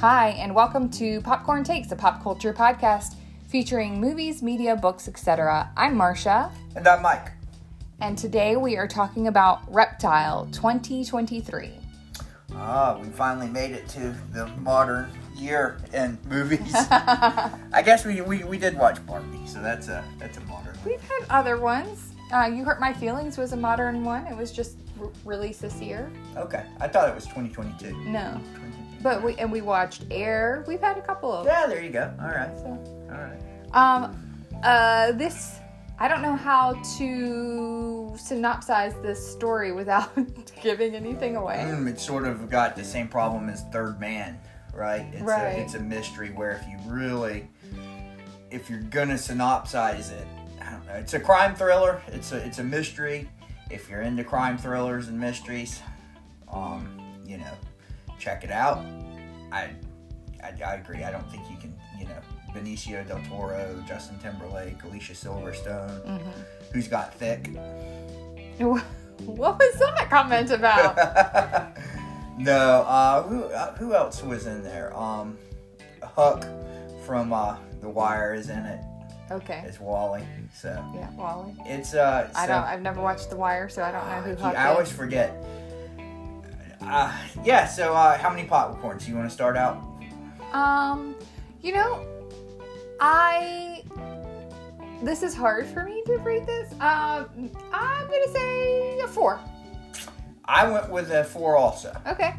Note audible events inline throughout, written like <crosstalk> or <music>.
Hi, and welcome to Popcorn Takes, a pop culture podcast featuring movies, media, books, etc. I'm Marcia, And I'm Mike. and today we are talking about Reptile 2023. Ah, we finally made it to the modern year in movies. <laughs> I guess we, we, we did watch Barbie, so that's a that's a modern one. We've had other ones. Uh, you Hurt My Feelings was a modern one. It was just r- released this year. Okay, I thought it was 2022. No, but we and we watched Air. We've had a couple of. Yeah, there you go. All right, So, all right. um, uh, this I don't know how to synopsize this story without <laughs> giving anything away. Mm, it's sort of got the same problem as Third Man, right? It's Right. A, it's a mystery where if you really, if you're gonna synopsize it, I don't know. It's a crime thriller. It's a it's a mystery. If you're into crime thrillers and mysteries, um, you know, check it out. I, I I agree. I don't think you can, you know, Benicio del Toro, Justin Timberlake, Alicia Silverstone, Mm-hmm. who's got thick. <laughs> What was that comment about? <laughs> no, uh, who uh, who else was in there? Um, Hook from uh, The Wire is in it. Okay. It's Wally. So Yeah, Wally. it's uh. I don't. I've never watched The Wire, so I don't know who Gee, Huck I always forget. Uh, yeah. So uh, how many popcorns? Do you want to start out? Um, you know, I. This is hard for me to rate this. Um, I'm gonna say a four. I went with a four also. Okay.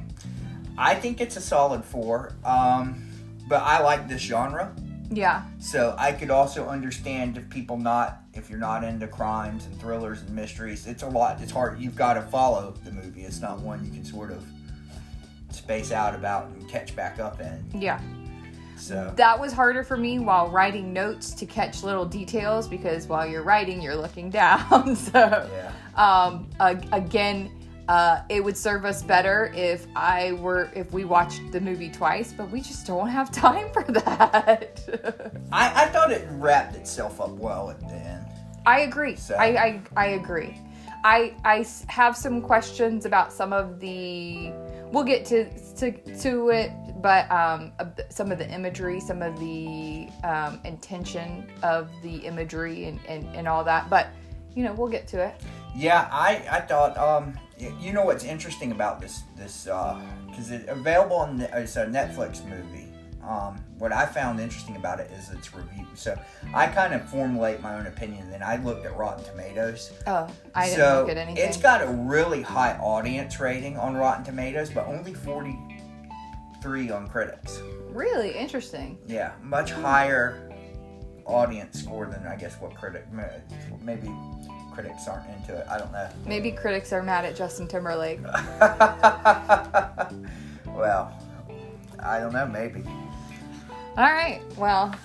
I think it's a solid four. Um, but I like this genre. Yeah. So I could also understand if people not if you're not into crimes and thrillers and mysteries, it's a lot. It's hard. You've got to follow the movie. It's not one you can sort of space out about and catch back up in. Yeah. So That was harder for me while writing notes to catch little details because while you're writing, you're looking <laughs> down. so. yeah, um, again, uh, it would serve us better if I were if we watched the movie twice, but we just don't have <laughs> time for that. I, I thought it wrapped itself up well at the end. I agree. So- I, I I agree. I I have some questions about some of the. We'll get to to to it, but um, some of the imagery, some of the um, intention of the imagery, and, and and all that. But you know, we'll get to it. Yeah, I, I thought um you know what's interesting about this this because it's available on the, it's a Netflix movie. Um, what I found interesting about it is its review. So I kind of formulate my own opinion. Then I looked at Rotten Tomatoes. Oh, I didn't so look at anything. it's got a really high audience rating on Rotten Tomatoes, but only forty three on critics. really interesting. Yeah, much higher audience score than I guess what critic maybe critics aren't into it. I don't know. Maybe critics are mad at Justin Timberlake. <laughs> well, I don't know, maybe. All right. Well,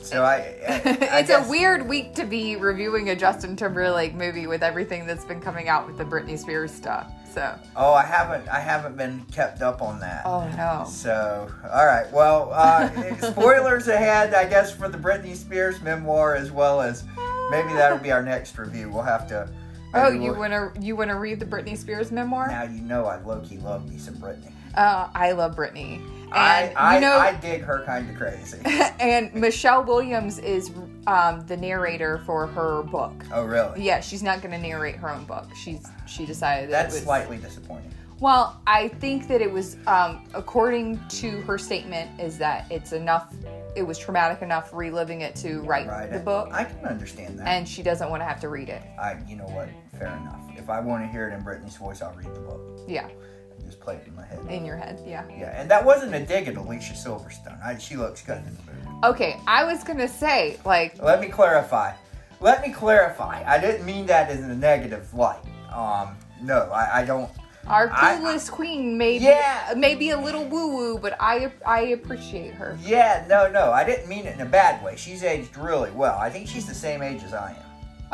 So I, I, <laughs> I it's guess- a weird week to be reviewing a Justin Timberlake movie with everything that's been coming out with the Britney Spears stuff. So, Oh, I haven't, I haven't been kept up on that. oh no. So, all right. Well, uh, <laughs> spoilers ahead, I guess, for the Britney Spears memoir, as well as maybe that'll be our next review. We'll have to. Oh, you we'll- wanna you wanna read the Britney Spears memoir? Now you know I low key love me some Britney. Uh, I love Britney, and I, I, you know, I dig her kind of crazy. <laughs> and Michelle Williams is um, the narrator for her book. oh, really? Yeah, she's not going to narrate her own book. She's she decided that That's it was, slightly disappointing. Well, I think that it was, um, according to her statement, is that it's enough. It was traumatic enough reliving it to write Right. the book, I can understand that. and she doesn't want to have to read it. I, you know what? Fair enough. If I want to hear it in Britney's voice, I'll read the book. Yeah, and Just play it in my head. in your head. Yeah. Yeah, and that wasn't a dig at Alicia Silverstone. I, she looks good in the movie. Okay, I was gonna say like, Let me clarify. Let me clarify. I didn't mean that in a negative light. Um, no, I, I don't. Our I- clueless queen may Yeah. be, maybe a little woo woo, but I I appreciate her. Yeah, no, no, I didn't mean it in a bad way. She's aged really well. I think she's the same age as I am.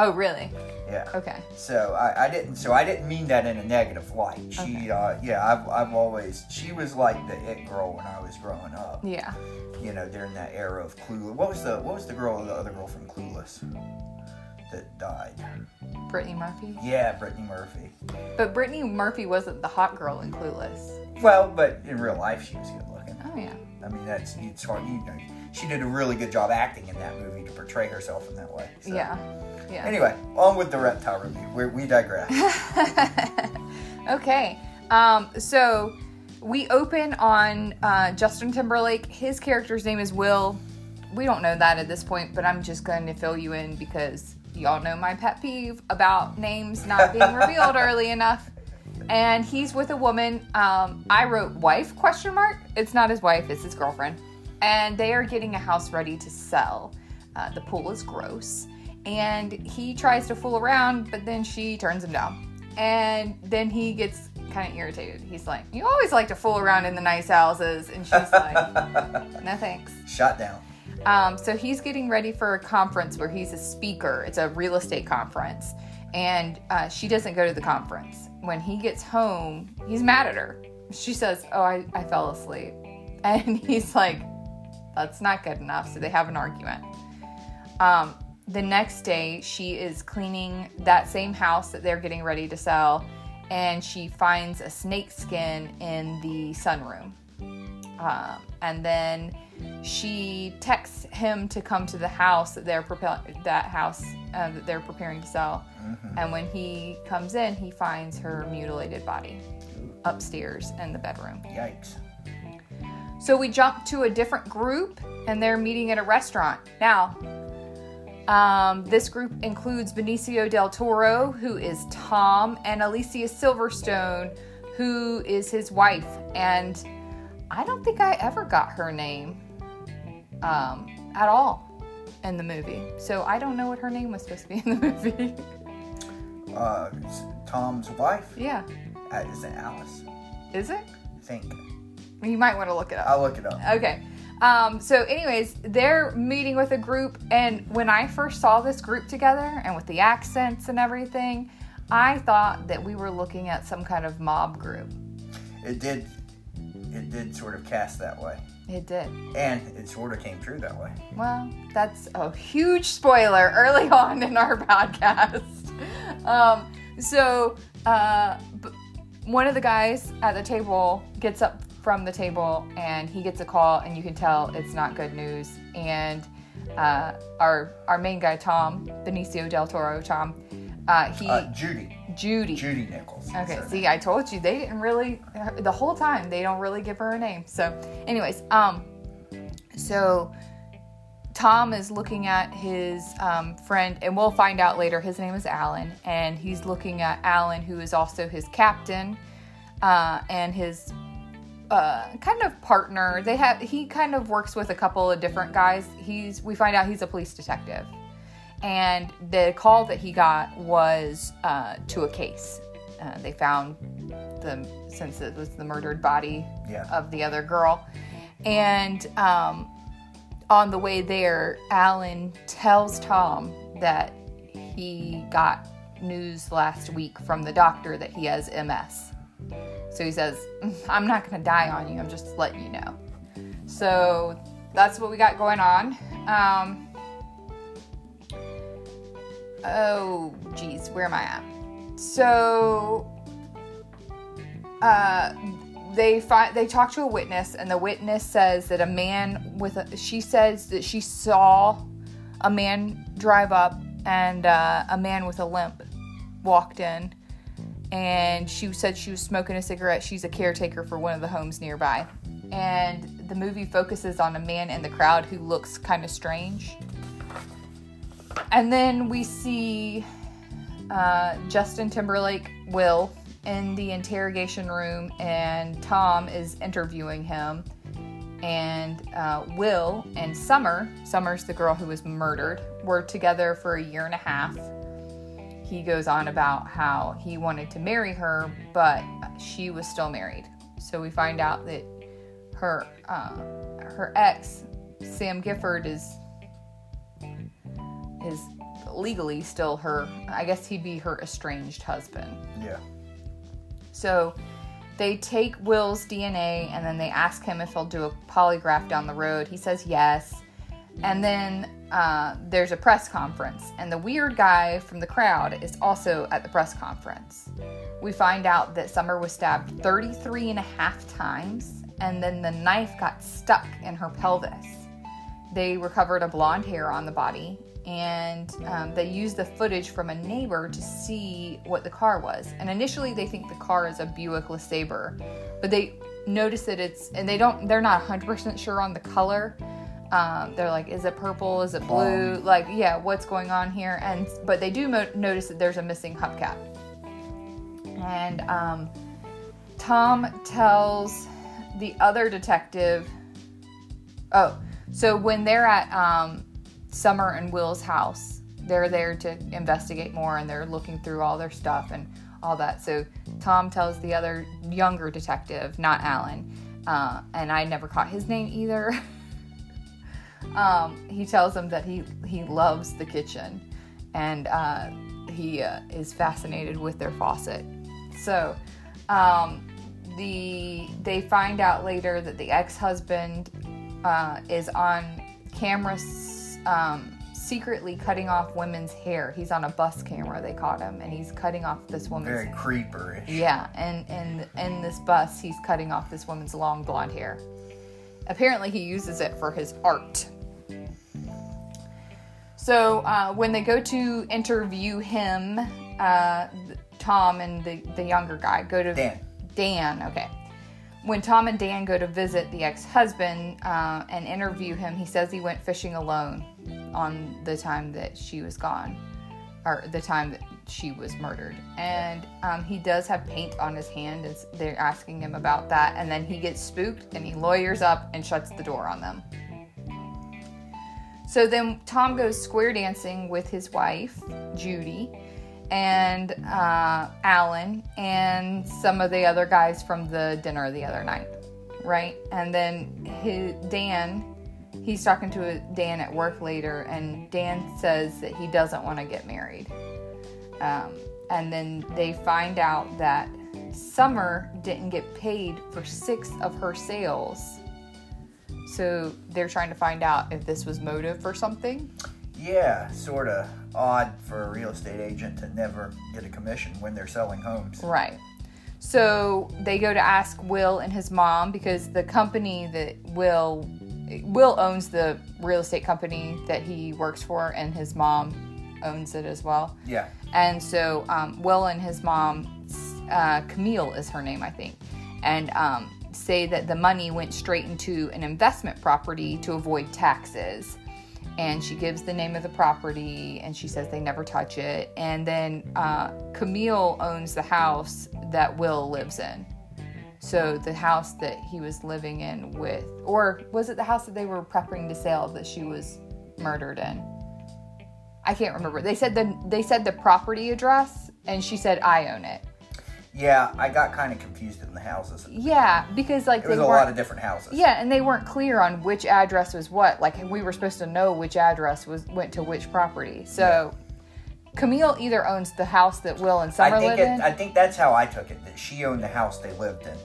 Oh, really? Yeah. Okay. So I, I didn't. So I didn't mean that in a negative light. She, Okay. uh, yeah, I've, I've always. She was like the it girl when I was growing up. Yeah. You know, during that era of Clueless. What was the What was the girl? The other girl from Clueless that died. Brittany Murphy. Yeah, Brittany Murphy. But Brittany Murphy wasn't the hot girl in Clueless. Well, but in real life, she was good looking. Oh yeah. I mean, that's it's hard. You know, she did a really good job acting in that movie to portray herself in that way. So. Yeah. Yeah. Anyway, on with the reptile review. we we digress. <laughs> okay. Um, so we open on uh, Justin Timberlake. His character's name is Will. We don't know that at this point, but I'm just going to fill you in because y'all know my pet peeve about names not being revealed early enough. And he's with a woman. Um, I wrote wife question mark. It's not his wife. It's his girlfriend. And they are getting a house ready to sell. Uh, the pool is gross, and he tries to fool around, but then she turns him down. And then he gets kind of irritated. He's like, "You always like to fool around in the nice houses," and she's like, <laughs> "No thanks." Shut down. Um, so he's getting ready for a conference where he's a speaker. It's a real estate conference, and uh, she doesn't go to the conference. When he gets home, he's mad at her. She says, "Oh, I, I fell asleep," <laughs> and he's like, "That's not good enough." So they have an argument. Um, the next day, she is cleaning that same house that they're getting ready to sell, and she finds a snake skin in the sunroom. Um, and then she texts him to come to the house that they're prepa- that house uh, that they're preparing to sell. And when he comes in, he finds her mutilated body upstairs in the bedroom. Yikes. So we jump to a different group, and they're meeting at a restaurant. Now, um, this group includes Benicio del Toro, who is Tom, and Alicia Silverstone, who is his wife. And I don't think I ever got her name um, at all in the movie. So I don't know what her name was supposed to be in the <laughs> movie. Uh, Tom's wife. yeah. Uh, is it Alice? Is it? I think. You might want to look it up. I'll look it up. Okay. Um, so, anyways, they're meeting with a group, and when I first saw this group together and with the accents and everything, I thought that we were looking at some kind of mob group. It did. It did sort of cast that way, It did. and it sort of came true that way. Well, that's a huge spoiler early <laughs> on in our podcast. Um, so, uh, b- one of the guys at the table gets up from the table and he gets a call, and you can tell it's not good news. And uh, our our main guy, Tom Benicio del Toro, Tom, uh, he Uh, Judy. Judy. Judy Nichols. Okay, see, I told you they didn't really the whole time they don't really give her a name. So, anyways, um, so Tom is looking at his um, friend, and we'll find out later. His name is Alan, and he's looking at Alan, who is also his captain, uh, and his uh, kind of partner. They have he kind of works with a couple of different guys. He's we find out he's a police detective, and the call that he got was uh, to a case. Uh, they found the since it was the murdered body Yeah. of the other girl, and um, on the way there, Alan tells Tom that he got news last week from the doctor that he has MS. So he says, "Mm, I'm not going to die on you, I'm just letting you know. So that's what we got going on. Um, oh, geez, where am I at? So uh, they find they talk to a witness, and the witness says that a man with a she says that she saw a man drive up, and uh, a man with a limp walked in, and she said she was smoking a cigarette. She's a caretaker for one of the homes nearby, and the movie focuses on a man in the crowd who looks kind of strange. And then we see uh, Justin Timberlake, Will, in the interrogation room, and Tom is interviewing him. And uh, Will and Summer, Summer's the girl who was murdered, were together for a year and a half. He goes on about how he wanted to marry her, but she was still married. So we find out that her uh, her ex, Sam Gifford, is is legally still her. I guess he'd be her estranged husband. Yeah. So they take Will's DNA and then they ask him if he'll do a polygraph down the road. He says yes. And then uh, there's a press conference, and the weird guy from the crowd is also at the press conference. We find out that Summer was stabbed 33 and a half times and then the knife got stuck in her pelvis. They recovered a blonde hair on the body, and um, they used the footage from a neighbor to see what the car was. And initially, they think the car is a Buick LeSabre, but they notice that it's and they don't they're not 100% sure on the color. Um, they're like, is it purple? Is it blue? Like, yeah, what's going on here? And but they do mo- notice that there's a missing hubcap. And um, Tom tells the other detective. Oh, so when they're at um, Summer and Will's house, they're there to investigate more, and they're looking through all their stuff and all that. So Tom tells the other younger detective, not Alan, uh, and I never caught his name either. <laughs> um, he tells him that he he loves the kitchen, and uh, he uh, is fascinated with their faucet. So um, the they find out later that the ex-husband uh, is on camera. Um, secretly cutting off women's hair. He's on a bus camera. They caught him, and he's cutting off this woman's Very creeperish. yeah, and and in this bus, he's cutting off this woman's long blonde hair. Apparently, he uses it for his art. So uh, when they go to interview him, uh, Tom and the the younger guy go to Dan. Dan. Okay. When Tom and Dan go to visit the ex-husband uh, and interview him, he says he went fishing alone on the time that she was gone, or the time that she was murdered. And um, he does have paint on his hand, and they're asking him about that. And then he gets spooked and he lawyers up and shuts the door on them. So then Tom goes square dancing with his wife, Judy, and uh, Alan, and some of the other guys from the dinner the other night, right? And then his, Dan, he's talking to Dan at work later, and Dan says that he doesn't want to get married. Um, and then they find out that Summer didn't get paid for six of her sales. So they're trying to find out if this was motive for something. Yeah, sort of odd for a real estate agent to never get a commission when they're selling homes. Right. So they go to ask Will and his mom because the company that Will Will owns the real estate company that he works for, and his mom owns it as well. Yeah. And so um, Will and his mom, uh, Camille is her name, I think, and um, say that the money went straight into an investment property to avoid taxes. And she gives the name of the property and she says they never touch it. And then uh, Camille owns the house that Will lives in. So the house that he was living in with, or was it the house that they were prepping to sell that she was murdered in? I can't remember. They said the they said the property address, and she said I own it. Yeah, I got kind of confused in the houses. Yeah, because like there was a lot of different houses. yeah, and they weren't clear on which address was what. Like we were supposed to know which address was went to which property. So Camille either owns the house that Will and Summer I think live it, in, I think that's how I took it. That she owned the house they lived in.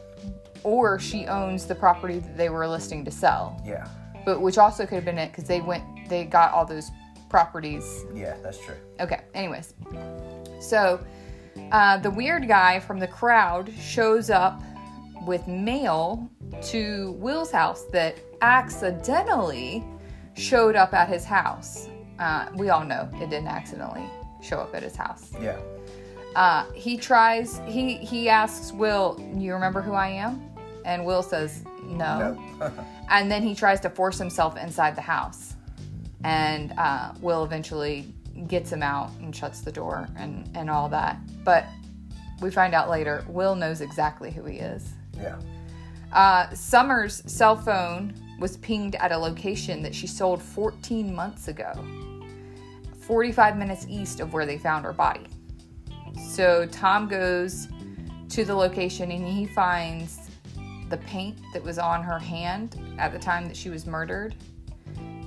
or she owns the property that they were listing to sell. Yeah. But which also could have been it because they went they got all those properties Yeah, that's true. Okay, anyways. So uh, the weird guy from the crowd shows up with mail to Will's house that accidentally showed up at his house. Uh, we all know it didn't accidentally show up at his house. Yeah. Uh, he tries, he, he asks Will, You remember who I am? And Will says, No. <laughs> and then he tries to force himself inside the house and uh, will eventually gets him out and shuts the door and, and all that but we find out later will knows exactly who he is yeah. uh, summer's cell phone was pinged at a location that she sold 14 months ago 45 minutes east of where they found her body so tom goes to the location and he finds the paint that was on her hand at the time that she was murdered.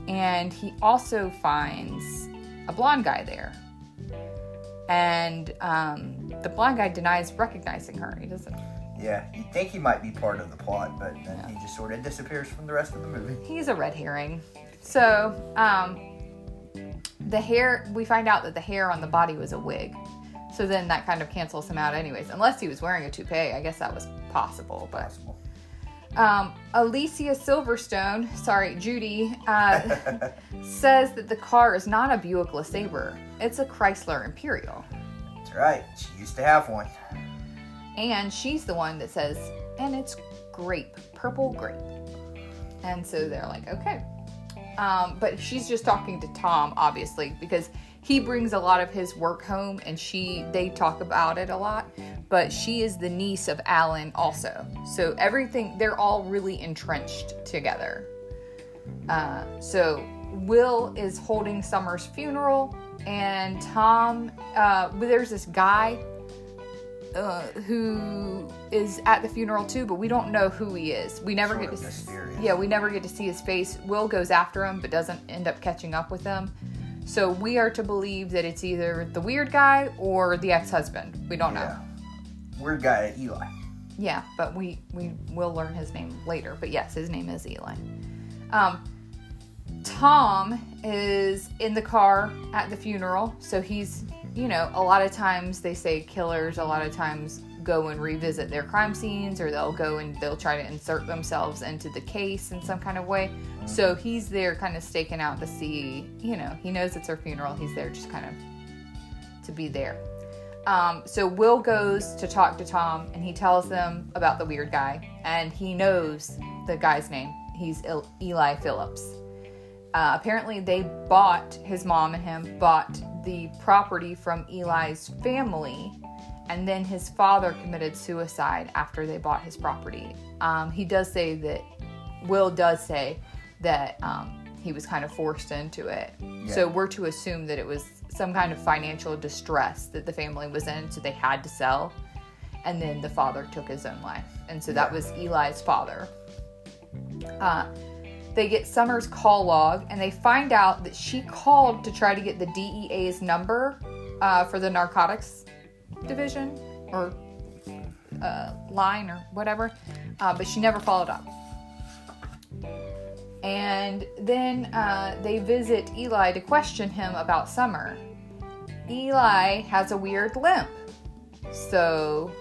And he also finds a blonde guy there. And um, the blonde guy denies recognizing her. He doesn't. Yeah. You'd think he might be part of the plot, but then he just sort of disappears from the rest of the movie. <laughs> He's a red herring. So, um, the hair, we find out that the hair on the body was a wig. So then that kind of cancels him out, anyways. Unless he was wearing a toupee, I guess that was possible. But Possible. Um, Alicia Silverstone, sorry, Judy, uh, <laughs> says that the car is not a Buick LeSabre. It's a Chrysler Imperial. That's right. She used to have one. And she's the one that says, and it's grape, purple grape. And so they're like, okay. Um, but she's just talking to Tom, obviously, because he brings a lot of his work home and she they talk about it a lot but she is the niece of alan also. So everything they're all really entrenched together. Uh, so will is holding summer's funeral and tom uh, there's this guy uh, who is at the funeral too but we don't know who he is. We never Sort get to s- mysterious. yeah we never get to see his face. Will goes after him but doesn't end up catching up with him so we are to believe that it's either the weird guy or the ex-husband. We don't know. Yeah. Weird guy Eli. Yeah, but we we will learn his name later. But yes, his name is Eli. Um, Tom is in the car at the funeral, so he's you know a lot of times they say killers a lot of times go and revisit their crime scenes or they'll go and they'll try to insert themselves into the case in some kind of way. So he's there kind of staking out to see, you know, he knows it's her funeral. He's there just kind of to be there. Um, so Will goes to talk to Tom and he tells them about the weird guy and he knows the guy's name. He's Eli Phillips. Uh, apparently, they bought his mom and him bought the property from Eli's family, and then his father committed suicide after they bought his property. Um, he does say that Will does say that um, he was kind of forced into it. So we're to assume that it was some kind of financial distress that the family was in, so they had to sell. And then the father took his own life. And so that was Eli's father. Uh, they get Summer's call log and they find out that she called to try to get the DEA's number uh, for the narcotics division or uh, line or whatever, uh, but she never followed up. And then uh, they visit Eli to question him about Summer. Eli has a weird limp, so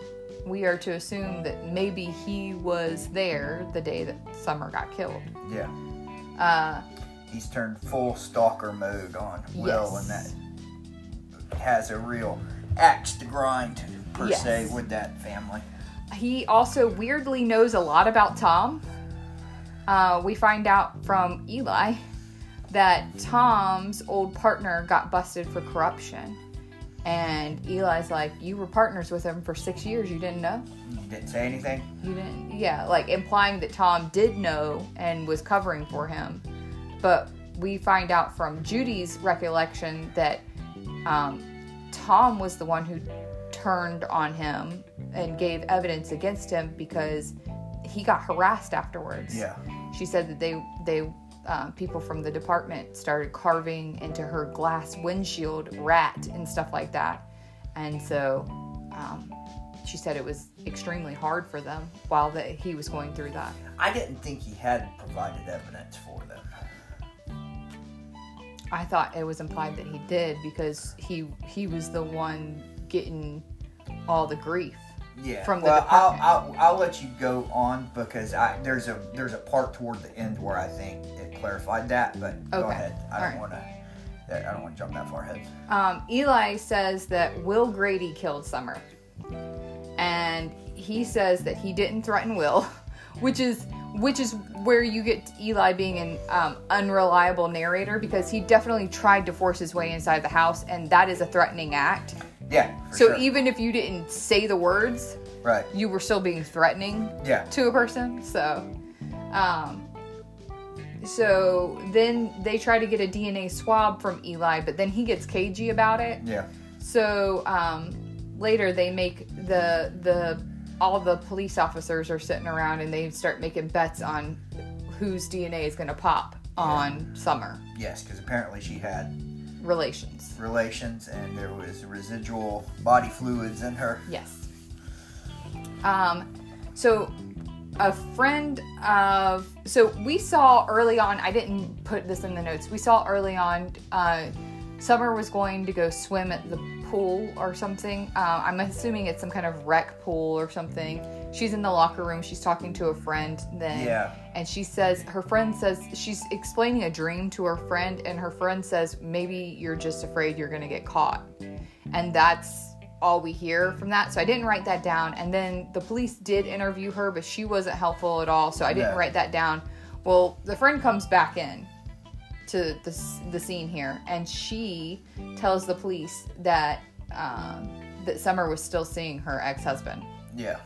we are to assume that maybe he was there the day that Summer got killed. Yeah. Uh, He's turned full stalker mode on Will, Yes. and that has a real axe to grind, per Yes. se, with that family. he also weirdly knows a lot about Tom. Uh, we find out from Eli that Tom's old partner got busted for corruption. And Eli's like, You were partners with him for six years. You didn't know? You didn't say anything? You didn't? Yeah, like implying that Tom did know and was covering for him. But we find out from Judy's recollection that um, Tom was the one who turned on him and gave evidence against him because he got harassed afterwards. Yeah. She said that they they uh, people from the department started carving into her glass windshield rat and stuff like that, and so um, she said it was extremely hard for them while that he was going through that. I didn't think he had provided evidence for them. I thought it was implied that he did because he he was the one getting all the grief. Yeah. From the well, I'll. I'll I'll let you go on because I there's a there's a part toward the end where I think it clarified that, but go Okay. ahead. I All don't right. want to. I don't want to jump that far ahead. Um, Eli says that Will Grady killed Summer, and he says that he didn't threaten Will, <laughs> which is which is where you get Eli being an um, unreliable narrator because he definitely tried to force his way inside the house, and that is a threatening act. Yeah. So sure. even if you didn't say the words, right. you were still being threatening Yeah. to a person. So, um, so then they try to get a DNA swab from Eli, but then he gets cagey about it. Yeah. So um, later they make the the all the police officers are sitting around and they start making bets on whose DNA is going to pop on Summer Yes, because apparently she had relations. relations and there was residual body fluids in her. Yes. Um, so a friend of so we saw early on. I didn't put this in the notes. We saw early on. Uh, Summer was going to go swim at the pool or something. Uh, I'm assuming it's some kind of rec pool or something. She's in the locker room. She's talking to a friend. Then Yeah. and she says her friend says she's explaining a dream to her friend, and her friend says maybe you're just afraid you're gonna get caught, and that's all we hear from that. So I didn't write that down. And then the police did interview her, but she wasn't helpful at all. So I didn't No. write that down. Well, the friend comes back in to the, the scene here and she tells the police that um, that summer was still seeing her ex-husband Yeah.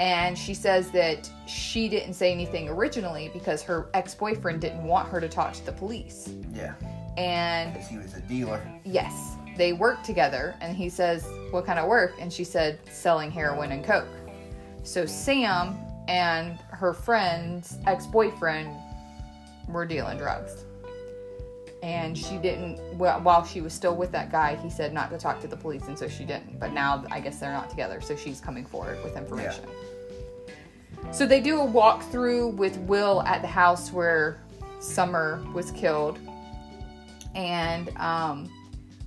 and she says that she didn't say anything originally because her ex-boyfriend didn't want her to talk to the police Yeah. and Because he was a dealer. yes they worked together and he says what kind of work and she said selling heroin and coke so sam and her friend's ex-boyfriend were dealing drugs and she didn't wh- while she was still with that guy he said not to talk to the police and so she didn't. But now i guess they're not together so she's coming forward with information. So they do a walkthrough with will at the house where summer was killed. And um,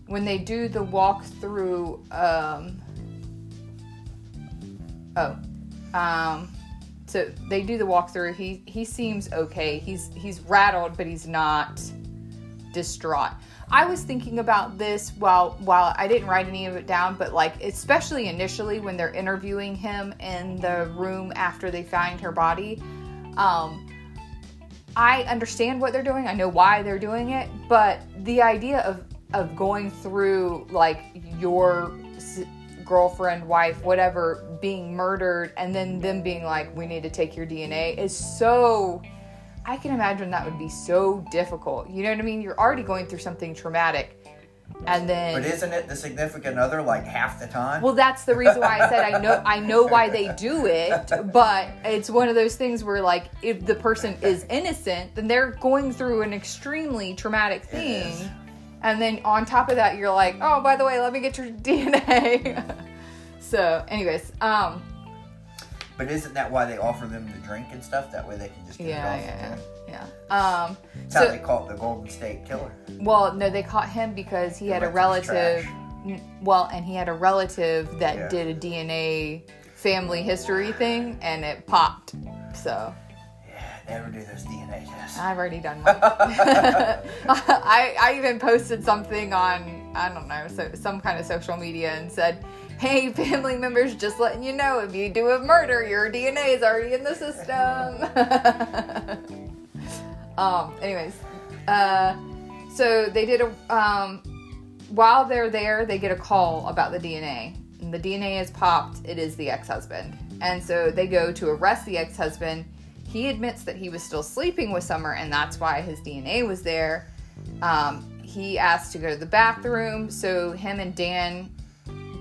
when they do the walkthrough um, oh um, so they do the walkthrough. He he seems okay. He's he's rattled but he's not distraught i was thinking about this while while i didn't write any of it down but like especially initially when they're interviewing him in the room after they find her body um I understand what they're doing. I know why they're doing it, but the idea of of going through like your girlfriend, wife, whatever being murdered and then them being like we need to take your DNA is so I can imagine that would be so difficult. You know what I mean? You're already going through something traumatic and then But isn't it the significant other like half the time? well, that's the reason why I said I know I know why they do it, but it's one of those things where like if the person is innocent, then they're going through an extremely traumatic thing. And then on top of that, you're like, "Oh, by the way, let me get your <laughs> DNA." so, anyways, um But isn't that why they offer them the drink and stuff? That way they can just get yeah, it off. yeah, them. yeah. Um That's how they call it the Golden State Killer. well, no, they caught him because he had a went through his relative well, and he had a relative that Yeah. did a DNA family history thing and it popped. So Yeah, never do those DNA tests. I've already done one. <laughs> I, I even posted something on, I don't know, so, some kind of social media and said, hey, family members, just letting you know if you do a murder, your DNA is already in the system. <laughs> um, anyways, uh, so they did a, um, while they're there, they get a call about the DNA. And the DNA is popped. It is the ex husband. And so they go to arrest the ex husband. He admits that he was still sleeping with Summer, and that's why his DNA was there. Um, he asked to go to the bathroom, so him and Dan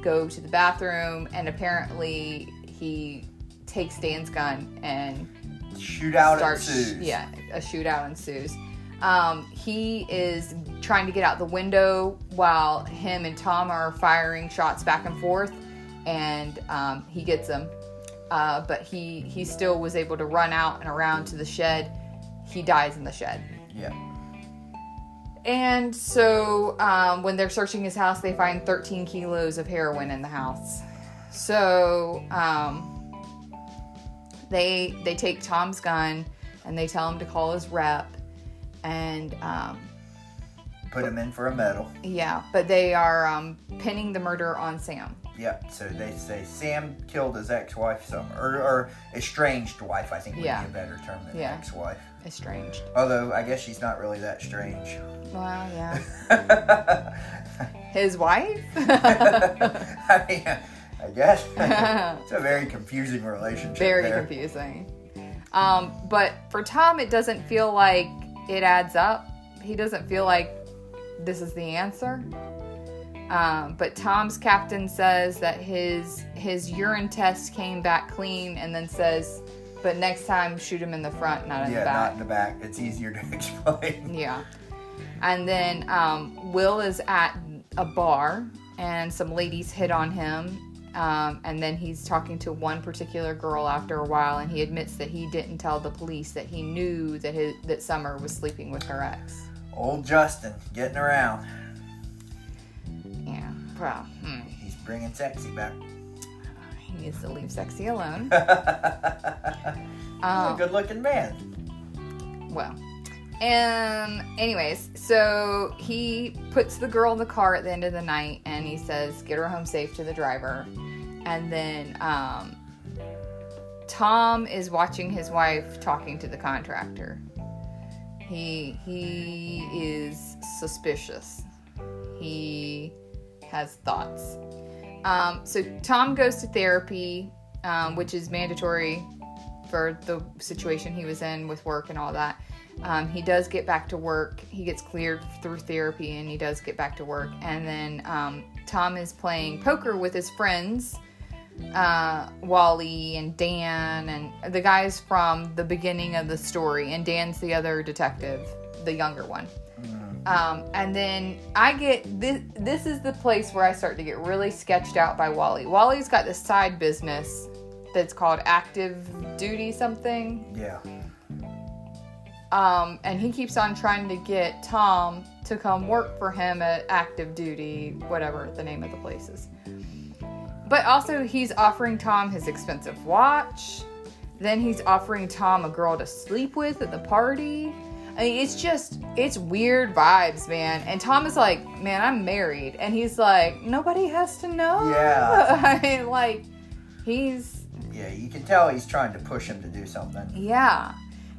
go to the bathroom, and apparently he takes Dan's gun and Shootout starts ensues. yeah a shootout ensues um, he is trying to get out the window while him and tom are firing shots back and forth and um, he gets them uh, but he he still was able to run out and around to the shed he dies in the shed Yeah. And so um, when they're searching his house, they find 13 kilos of heroin in the house. So um, they they take Tom's gun and they tell him to call his rep. And um, Put him in for a medal. yeah, but they are um, pinning the murder on Sam. Yep. So they say Sam killed his ex-wife, Summer, or, or estranged wife. I think would Yeah. be a better term than Yeah. ex-wife. Estranged. Although I guess she's not really that strange. Well, yeah. <laughs> His wife? <laughs> mean, I guess <laughs> it's a very confusing relationship. Very there. confusing. Um, but for Tom, it doesn't feel like it adds up. He doesn't feel like this is the answer. Um, but Tom's captain says that his his urine test came back clean, and then says, "But next time, shoot him in the front, not in Yeah, the back. not in the back. It's easier to <laughs> explain. Yeah. And then um, Will is at a bar, and some ladies hit on him. Um, and then he's talking to one particular girl after a while, and he admits that he didn't tell the police that he knew that his, that Summer was sleeping with her ex. Old Justin getting around. Yeah, Well, hmm, He's bringing sexy back. He needs to leave sexy alone. <laughs> <laughs> He's a Um, good looking man. Well, and anyways, so he puts the girl in the car at the end of the night and he says, get her home safe to the driver. And then um, Tom is watching his wife talking to the contractor. He he is suspicious. He has thoughts. Um, so Tom goes to therapy, um, which is mandatory for the situation he was in with work and all that. Um, he does get back to work. He gets cleared through therapy and he does get back to work. And then um, Tom is playing poker with his friends, uh, Wally and Dan, and the guys from the beginning of the story. And Dan's the other detective, the younger one. Um, and then I get this. This is the place where I start to get really sketched out by Wally. Wally's got this side business that's called Active Duty something. Yeah. Um, and he keeps on trying to get Tom to come work for him at Active Duty, whatever the name of the place is. But also, he's offering Tom his expensive watch. Then he's offering Tom a girl to sleep with at the party. I mean, it's just, it's weird vibes, man. And Tom is like, man, I'm married. And he's like, nobody has to know. Yeah. <laughs> I mean, like, he's, Yeah, you can tell he's trying to push him to do something. yeah.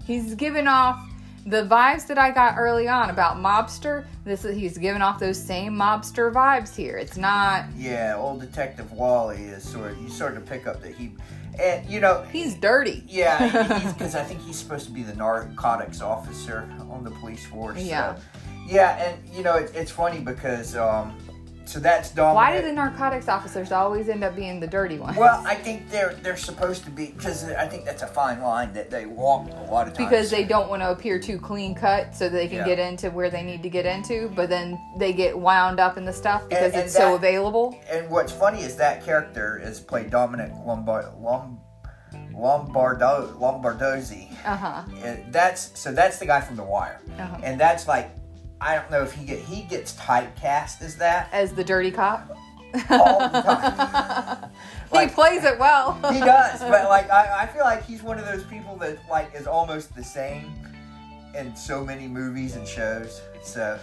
He's giving off the vibes that I got early on about mobster. This is he's giving off those same mobster vibes here. It's not Yeah, old Detective Wally is sort of, you sort of pick up that he, and you know, he's dirty. yeah, because <laughs> I think he's supposed to be the narcotics officer on the police force. so- Yeah. yeah, and you know, it, it's funny because, um, so that's Domenick. Why do the narcotics officers always end up being the dirty ones? Well, I think they're they're supposed to be because I think that's a fine line that they walk a lot of times. because they don't want to appear too clean cut so they can Yeah. get into where they need to get into, but then they get wound up in the stuff because and it's so available. And what's funny is that character is played Domenick Lombard, Lom, Lombardo Lombardozzi. Uh huh. That's so that's the guy from The Wire, Uh-huh. and that's like I don't know if he get he gets typecast as that As the dirty cop. all the time. <laughs> <laughs> he plays it well. he does, but like I, I feel like he's one of those people that like is almost the same in so many movies and shows. So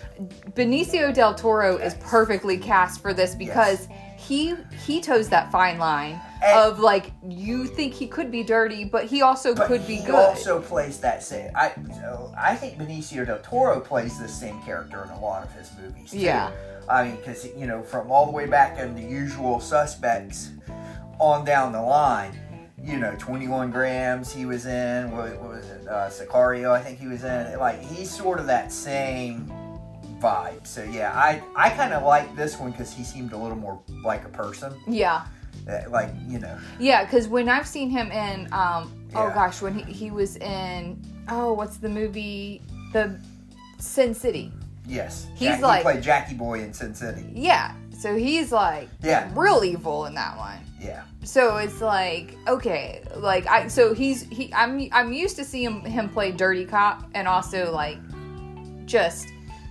Benicio del Toro is perfectly cast for this because he he toes that fine line And- of like you think he could be dirty, but he also but could be he good. also plays that same. I so I think Benicio del Toro plays the same character in a lot of his movies. Too. Yeah. I mean, because you know, from all the way back in the Usual Suspects, on down the line, you know, Twenty One Grams he was in. What, what was it? Uh, Sicario, I think he was in. Like he's sort of that same vibe. So yeah, I I kind of like this one because he seemed a little more like a person. yeah. Uh, Like you know, Yeah, because when I've seen him in, um, oh Yeah. gosh, when he, he was in, oh, what's the movie? The Sin City. yes, He's Jack- like- he played Jackie Boy in Sin City. Yeah, so he's like Yeah. real evil in that one. Yeah. So it's like okay, like I so he's he I'm I'm used to seeing him play dirty cop and also like just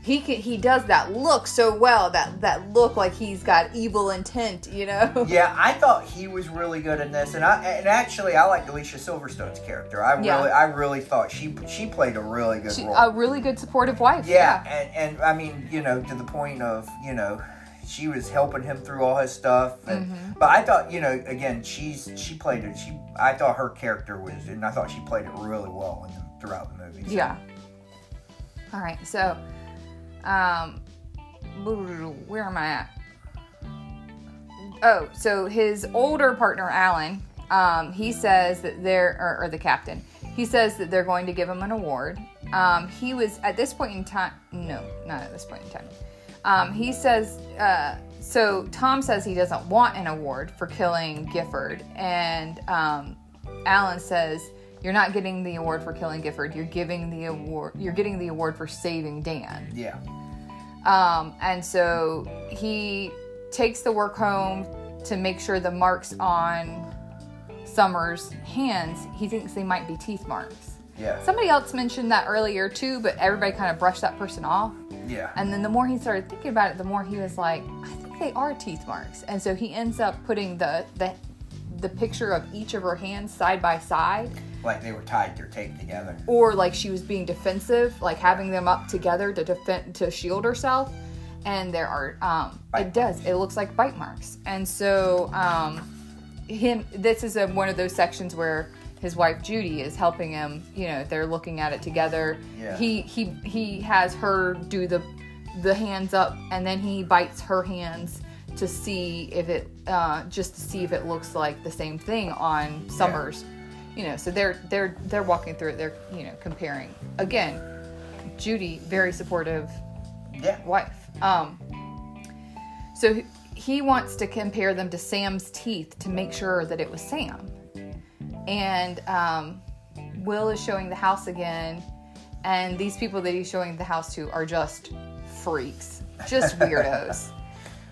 he can he does that look so well that that look like he's got evil intent, you know. <laughs> Yeah, I thought he was really good in this, and I and actually I like Alicia Silverstone's character. I Yeah. really, I really thought she she played a really good She- role. a really good supportive wife. yeah, and and I mean, you know, to the point of you know, she was helping him through all his stuff. And, Mm-hmm. But I thought, you know, again, she's she played it. She I thought her character was, and I thought she played it really well in the, throughout the movie. So, Yeah. All right. So, um, where am I at? Oh, so his older partner, Alan, um, he says that they're, or, or the captain, he says that they're going to give him an award. Um, he was at this point in time, no, not at this point in time. Um, he says, uh, so Tom says he doesn't want an award for killing Gifford, and um, Alan says, "You're not getting the award for killing Gifford. You're giving the award. You're getting the award for saving Dan." Yeah. Um, and so he takes the work home to make sure the marks on Summer's hands. He thinks they might be teeth marks. Yeah. Somebody else mentioned that earlier too, but everybody kind of brushed that person off. Yeah. And then the more he started thinking about it, the more he was like, I think they are teeth marks. And so he ends up putting the the the picture of each of her hands side by side Like they were tied or taped together. or like she was being defensive, like having them up together to defend to shield herself. And there are um, it does it looks like bite marks, and so um, him this is a, one of those sections where his wife Judy is helping him. You know, they're looking at it together. Yeah. He he he has her do the the hands up, and then he bites her hands to see if it uh, just to see if it looks like the same thing on Summers you know so they're they're they're walking through it they're you know comparing. Again judy very supportive Yeah. wife. Um so he- he wants to compare them to sam's teeth to make sure that it was sam. And um will is showing the house again and these people that he's showing the house to are just freaks just <laughs> weirdos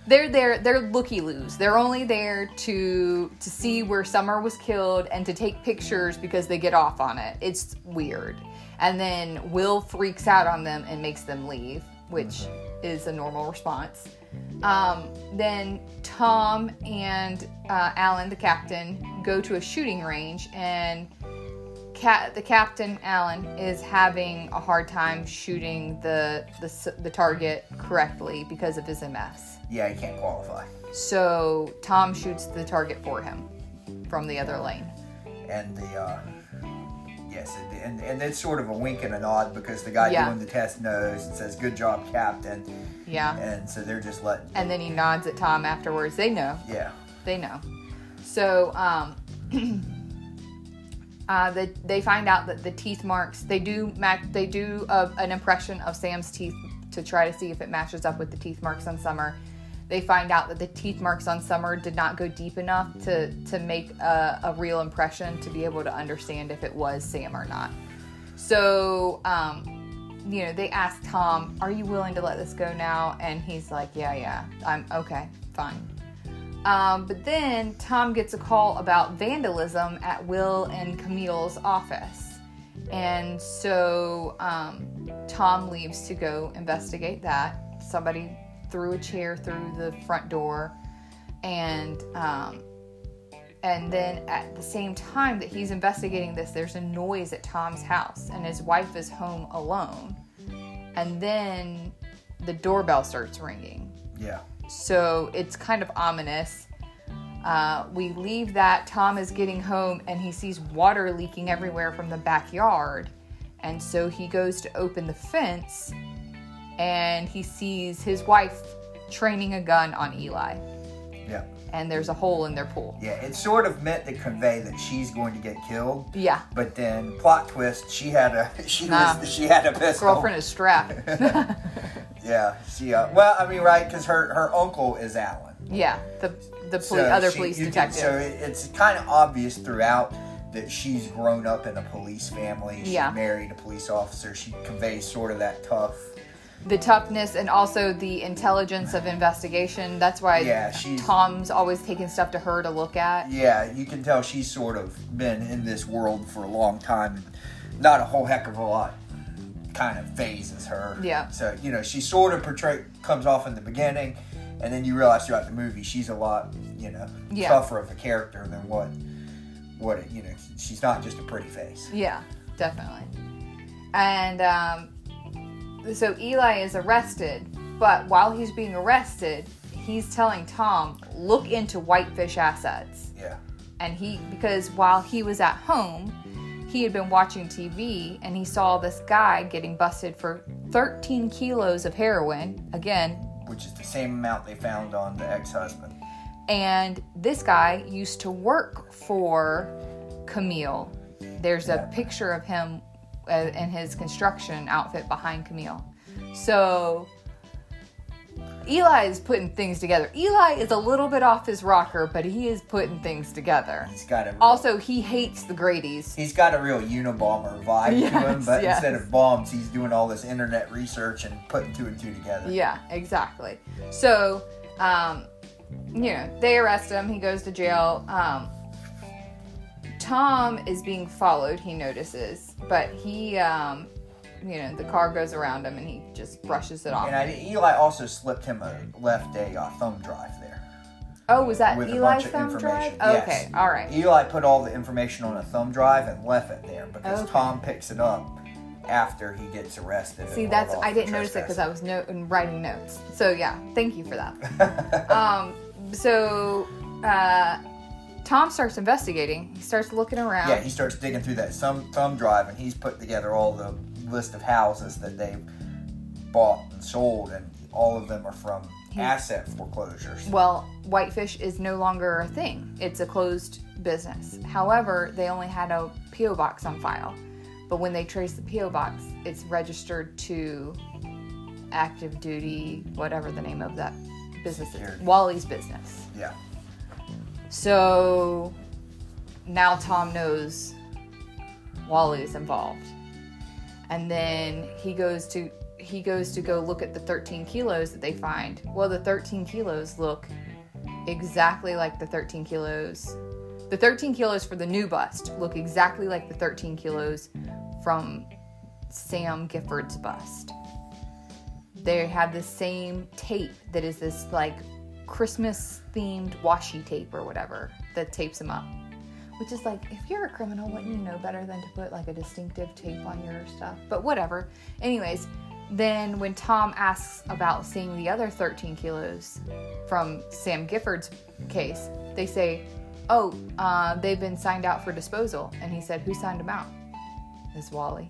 they're there they're looky loos they're only there to to see where summer was killed and to take pictures because they get off on it. It's weird. And then will freaks out on them and makes them leave which is a normal response. Um, then tom and uh, alan the captain go to a shooting range and Cat, the captain Alan is having a hard time shooting the, the the target correctly because of his MS. Yeah, he can't qualify. So Tom shoots the target for him from the other lane. And the uh yes, and, and it's sort of a wink and a nod because the guy Yeah. doing the test knows and says, "Good job, Captain," Yeah. and so they're just letting. And then he nods at Tom afterwards. They know. Yeah, They know. So um, <clears throat> uh, the, they find out that the teeth marks they do match. They do uh, an impression of Sam's teeth to try to see if it matches up with the teeth marks on Summer. They find out that the teeth marks on Summer did not go deep enough to to make a, a real impression to be able to understand if it was Sam or not. So, um, you know, they ask Tom, "Are you willing to let this go now?" And he's like, "Yeah, yeah, I'm okay, fine." Um, but then Tom gets a call about vandalism at Will and Camille's office. And so um, Tom leaves to go investigate that. Somebody threw a chair through the front door. And um, and then at the same time that he's investigating this, there's a noise at Tom's house, and his wife is home alone. And then the doorbell starts ringing. yeah, So it's kind of ominous. Uh, we leave that. Tom is getting home and he sees water leaking everywhere from the backyard. And so he goes to open the fence and he sees his wife training a gun on Eli. yeah, And there's a hole in their pool. yeah. It's sort of meant to convey that she's going to get killed, Yeah, but then plot twist, she had a <laughs> she Nah. was she had a pistol. girlfriend is strapped. <laughs> Yeah, she. Uh, well, I mean, right? Because her her uncle is Alan. yeah, the the poli- So other she- police you can- detective. so it, it's kind of obvious throughout that she's grown up in a police family. She Yeah. married a police officer. She conveys sort of that tough. The toughness and also the intelligence of investigation. That's why Yeah, Tom's always taking stuff to her to look at. Yeah, you can tell she's sort of been in this world for a long time. and Not a whole heck of a lot kind of phases her. Yeah. So you know, she sort of portray comes off in the beginning, and then you realize throughout the movie she's a lot you know Yeah. tougher of a character than what what it, you know. She's not just a pretty face. Yeah, definitely. And um, so Eli is arrested, but while he's being arrested, he's telling Tom, look into Whitefish assets. Yeah. And he, because while he was at home, he had been watching TV and he saw this guy getting busted for 13 kilos of heroin. Again, Which is the same amount they found on the ex-husband. and this guy used to work for Camille. There's a Yeah. picture of him in his construction outfit behind Camille. So Eli is putting things together. Eli is a little bit off his rocker, but he is putting things together. He's got a real, Also, he hates the Grady's. he's got a real Unabomber vibe to him, but yes. instead of bombs, he's doing all this internet research and putting two and two together. Yeah, exactly. So, um, you know, they arrest him. He goes to jail. Um, Tom is being followed. He notices, but he um, you know, the car goes around him and he just brushes it off. And I, Eli also slipped him a left a uh, thumb drive there. oh, was that with a Eli's bunch of thumb drive? information. Yes. Okay, all right. Eli put all the information on a thumb drive and left it there because Okay. Tom picks it up after he gets arrested. See, that's I didn't notice it because I was no- writing notes. So yeah, thank you for that. <laughs> um, so uh, Tom starts investigating. He starts looking around. yeah, he starts digging through that thumb, thumb drive and he's put together all the list of houses that they bought and sold, and all of them are from asset foreclosures. Well, Whitefish is no longer a thing. It's a closed business. However, they only had a PO box on file. But when they trace the PO box, it's registered to active duty, whatever the name of that business is. Security. Wally's business. Yeah. So now Tom knows Wally's involved. And then he goes to he goes to go look at the 13 kilos that they find. Well, the 13 kilos look exactly like the 13 kilos. The 13 kilos for the new bust look exactly like the 13 kilos from Sam Gifford's bust. They have the same tape that is this like Christmas themed washi tape or whatever that tapes them up. Which is like, if you're a criminal, wouldn't you know better than to put like a distinctive tape on your stuff? But whatever. Anyways, then when Tom asks about seeing the other 13 kilos from Sam Gifford's case, they say, oh, uh, they've been signed out for disposal. And he said, who signed them out? It's Wally.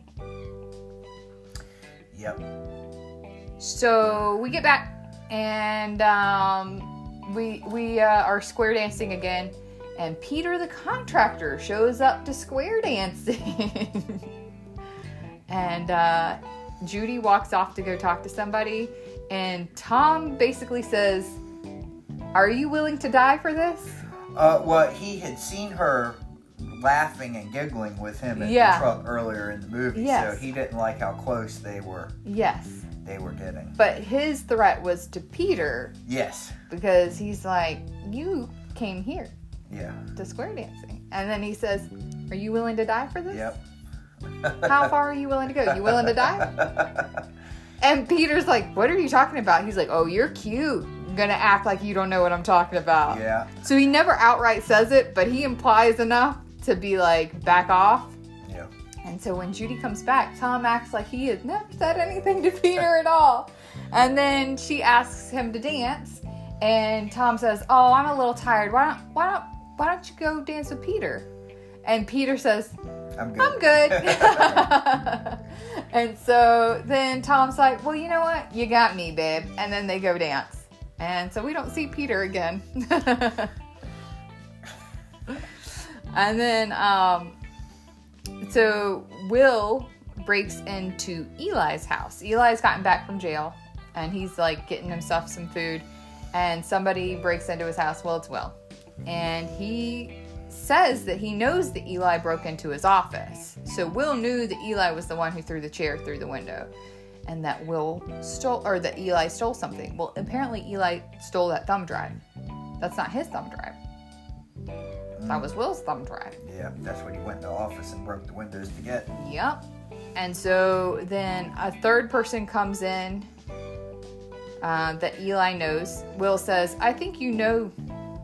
Yep. So we get back and um, we we uh, are square dancing again, and Peter the contractor shows up to square dancing, <laughs> and uh, Judy walks off to go talk to somebody, and Tom basically says, "Are you willing to die for this?" Uh, well, he had seen her laughing and giggling with him in Yeah. the truck earlier in the movie, Yes. so he didn't like how close they were Yes, they were getting. but his threat was to Peter Yes. because he's like, "You came here Yeah. to square dancing," and then he says, "Are you willing to die for this?" Yep. <laughs> How far are you willing to go? You willing to die? <laughs> And Peter's like, What are you talking about? He's like, Oh, you're cute. I'm gonna act like you don't know what I'm talking about. yeah. So he never outright says it, but he implies enough to be like, Back off. And so when Judy comes back, Tom acts like he has never said anything to <laughs> Peter at all. And then she asks him to dance, and Tom says, "Oh, I'm a little tired. Why don't why don't why don't you go dance with Peter?" And Peter says, I'm good. I'm good. <laughs> <laughs> and so then Tom's like, well, you know what? You got me, babe. And then they go dance. And so we don't see Peter again. and then, um, so Will breaks into Eli's house. Eli's gotten back from jail and he's like getting himself some food. And somebody breaks into his house. Well, it's Will. And he says that he knows that Eli broke into his office. So Will knew that Eli was the one who threw the chair through the window and that Will stole or that Eli stole something. Well, apparently Eli stole that thumb drive. That's not his thumb drive. That was Will's thumb drive. Yeah, that's when he went to the office and broke the windows to get. Yep. And so then a third person comes in uh, that Eli knows. Will says, "I think you know,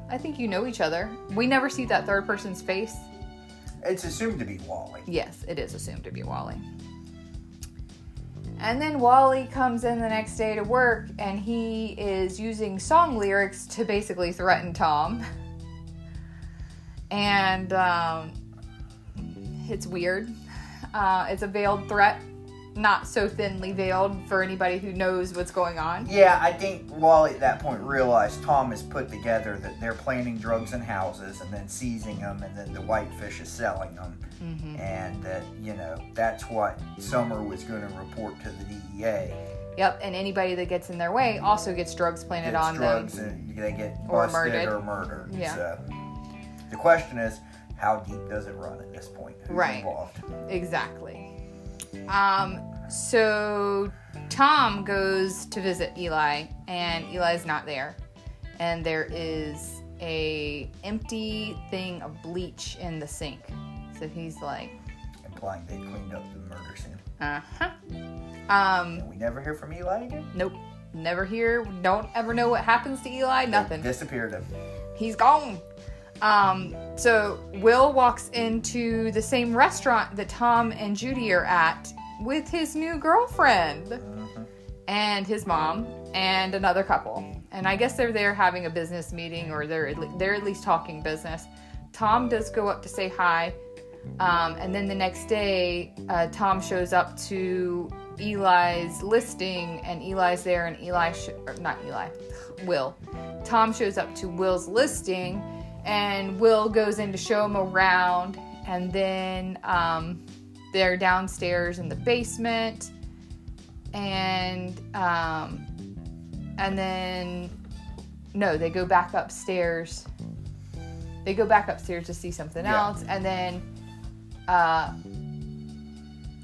I think you know each other." We never see that third person's face. It's assumed to be Wally. Yes, it is assumed to be Wally. And then Wally comes in the next day to work and he is using song lyrics to basically threaten Tom. <laughs> And um, it's weird. Uh, it's a veiled threat, not so thinly veiled for anybody who knows what's going on. Yeah, I think Wally at that point realized Tom has put together that they're planting drugs in houses and then seizing them, and then the whitefish is selling them, Mm-hmm. and that you know that's what Summer was going to report to the DEA. Yep, and anybody that gets in their way also gets drugs planted Gets on drugs them. and they get Or busted murdered. or murdered. Yeah. So the question is, how deep does it run at this point? Who's Right. involved? Exactly. Um, so Tom goes to visit Eli, and Eli's not there, and there is a empty thing of bleach in the sink. So he's like, implying they cleaned up the murder scene. Uh huh. Um, And we never hear from Eli again. nope. Never hear. Don't ever know what happens to Eli. Nothing. Disappeared him. He's gone. Um, so Will walks into the same restaurant that Tom and Judy are at with his new girlfriend and his mom and another couple. And I guess they're there having a business meeting or they're at le- they're at least talking business. Tom does go up to say hi. Um, and then the next day, uh, Tom shows up to Eli's listing, and Eli's there, and Eli, sh- not Eli, Will. Tom shows up to Will's listing, and Will goes in to show him around, and then um, they're downstairs in the basement, and um, and then no, they go back upstairs. They go back upstairs to see something Yeah. else, and then uh,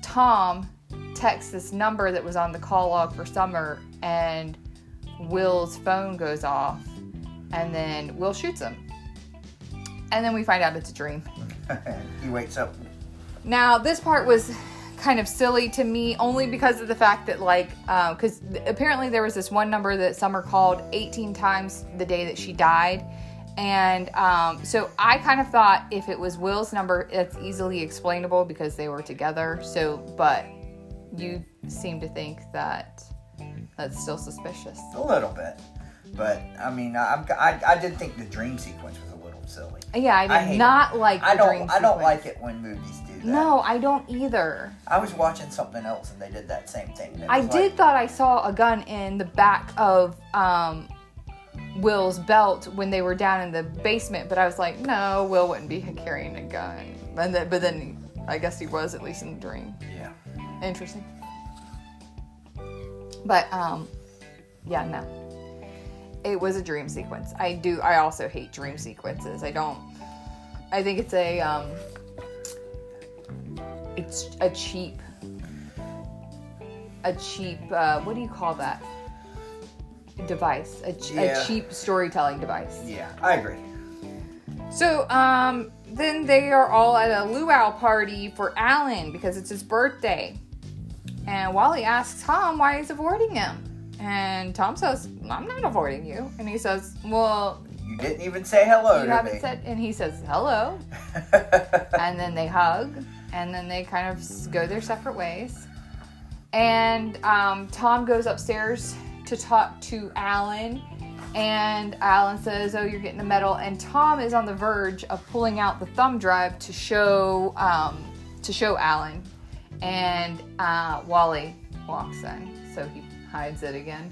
Tom texts this number that was on the call log for Summer, and Will's phone goes off, and then Will shoots him. And then we find out it's a dream. <laughs> he wakes up. Now, this part was kind of silly to me only because of the fact that, like, because apparently there was this one number that Summer called 18 times the day that she died. And um, so I kind of thought if it was Will's number, it's easily explainable because they were together. So, but you seem to think that that's still suspicious. A little bit. But, I mean, I, I, I did think the dream sequence was a little silly. Yeah, I did I not like the I don't I don't like it when movies do that. No, I don't either. I was watching something else and they did that same thing. I did like- thought I saw a gun in the back of um, Will's belt when they were down in the basement, but I was like, no, Will wouldn't be carrying a gun. And then, but then I guess he was at least in the dream. Yeah. Interesting. But um, yeah, no. It was a dream sequence. I do. I also hate dream sequences. I don't. I think it's a um. It's a cheap. A cheap. Uh, what do you call that? Device. A, ch- Yeah. a cheap storytelling device. Yeah, I agree. So, um, then they are all at a luau party for Alan because it's his birthday. And Wally asks Tom why he's avoiding him. And Tom says, I'm not avoiding you. And he says, Well, You didn't even say hello you to haven't me. said. And he says, Hello. <laughs> And then they hug. And then they kind of go their separate ways. And um, Tom goes upstairs to talk to Alan. And Alan says, "Oh, you're getting the medal." And Tom is on the verge of pulling out the thumb drive to show um, to show Alan. And uh, Wally walks in, so he hides it again.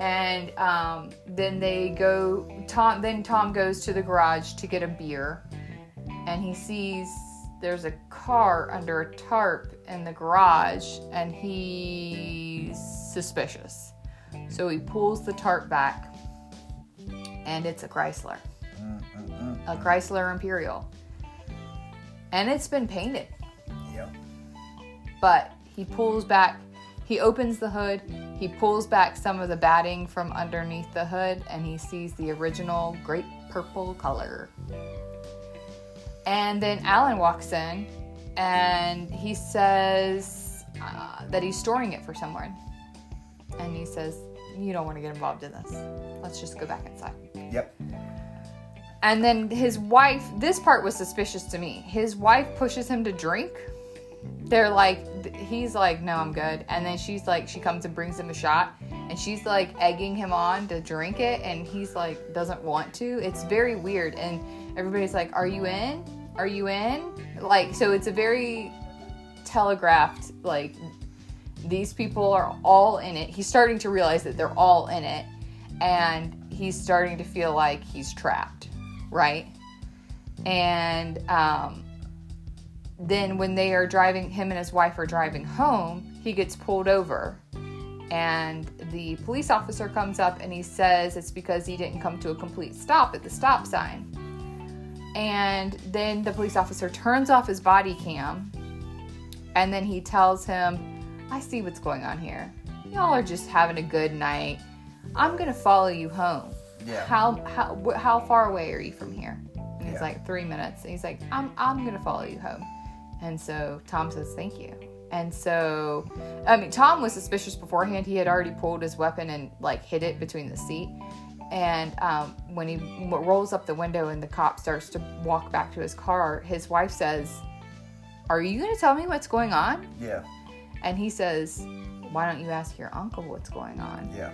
And um, then they go. Tom then Tom goes to the garage to get a beer, and he sees there's a car under a tarp in the garage, and he's suspicious. So he pulls the tarp back, and it's a Chrysler, a Chrysler Imperial, and it's been painted. Yep. But he pulls back, he opens the hood, he pulls back some of the batting from underneath the hood, and he sees the original great purple color. And then Alan walks in and he says uh, that he's storing it for someone. And he says, You don't want to get involved in this. Let's just go back inside. Yep. And then his wife, this part was suspicious to me. His wife pushes him to drink. They're like, he's like, no, I'm good. And then she's like, she comes and brings him a shot. And she's like egging him on to drink it. And he's like, doesn't want to. It's very weird. And everybody's like, are you in? Are you in? Like, so it's a very telegraphed, like, these people are all in it. He's starting to realize that they're all in it. And he's starting to feel like he's trapped, right? And um, then when they are driving, him and his wife are driving home, he gets pulled over. And the police officer comes up and he says it's because he didn't come to a complete stop at the stop sign. And then the police officer turns off his body cam and then he tells him, I see what's going on here. Y'all are just having a good night. I'm gonna follow you home. Yeah. How how how far away are you from here? And he's Yeah. like three minutes. And he's like, I'm I'm gonna follow you home. And so Tom says, Thank you. And so, I mean, Tom was suspicious beforehand. He had already pulled his weapon and like hid it between the seat. And um, when he rolls up the window and the cop starts to walk back to his car, his wife says, Are you going to tell me what's going on? Yeah. And he says, Why don't you ask your uncle what's going on? Yeah.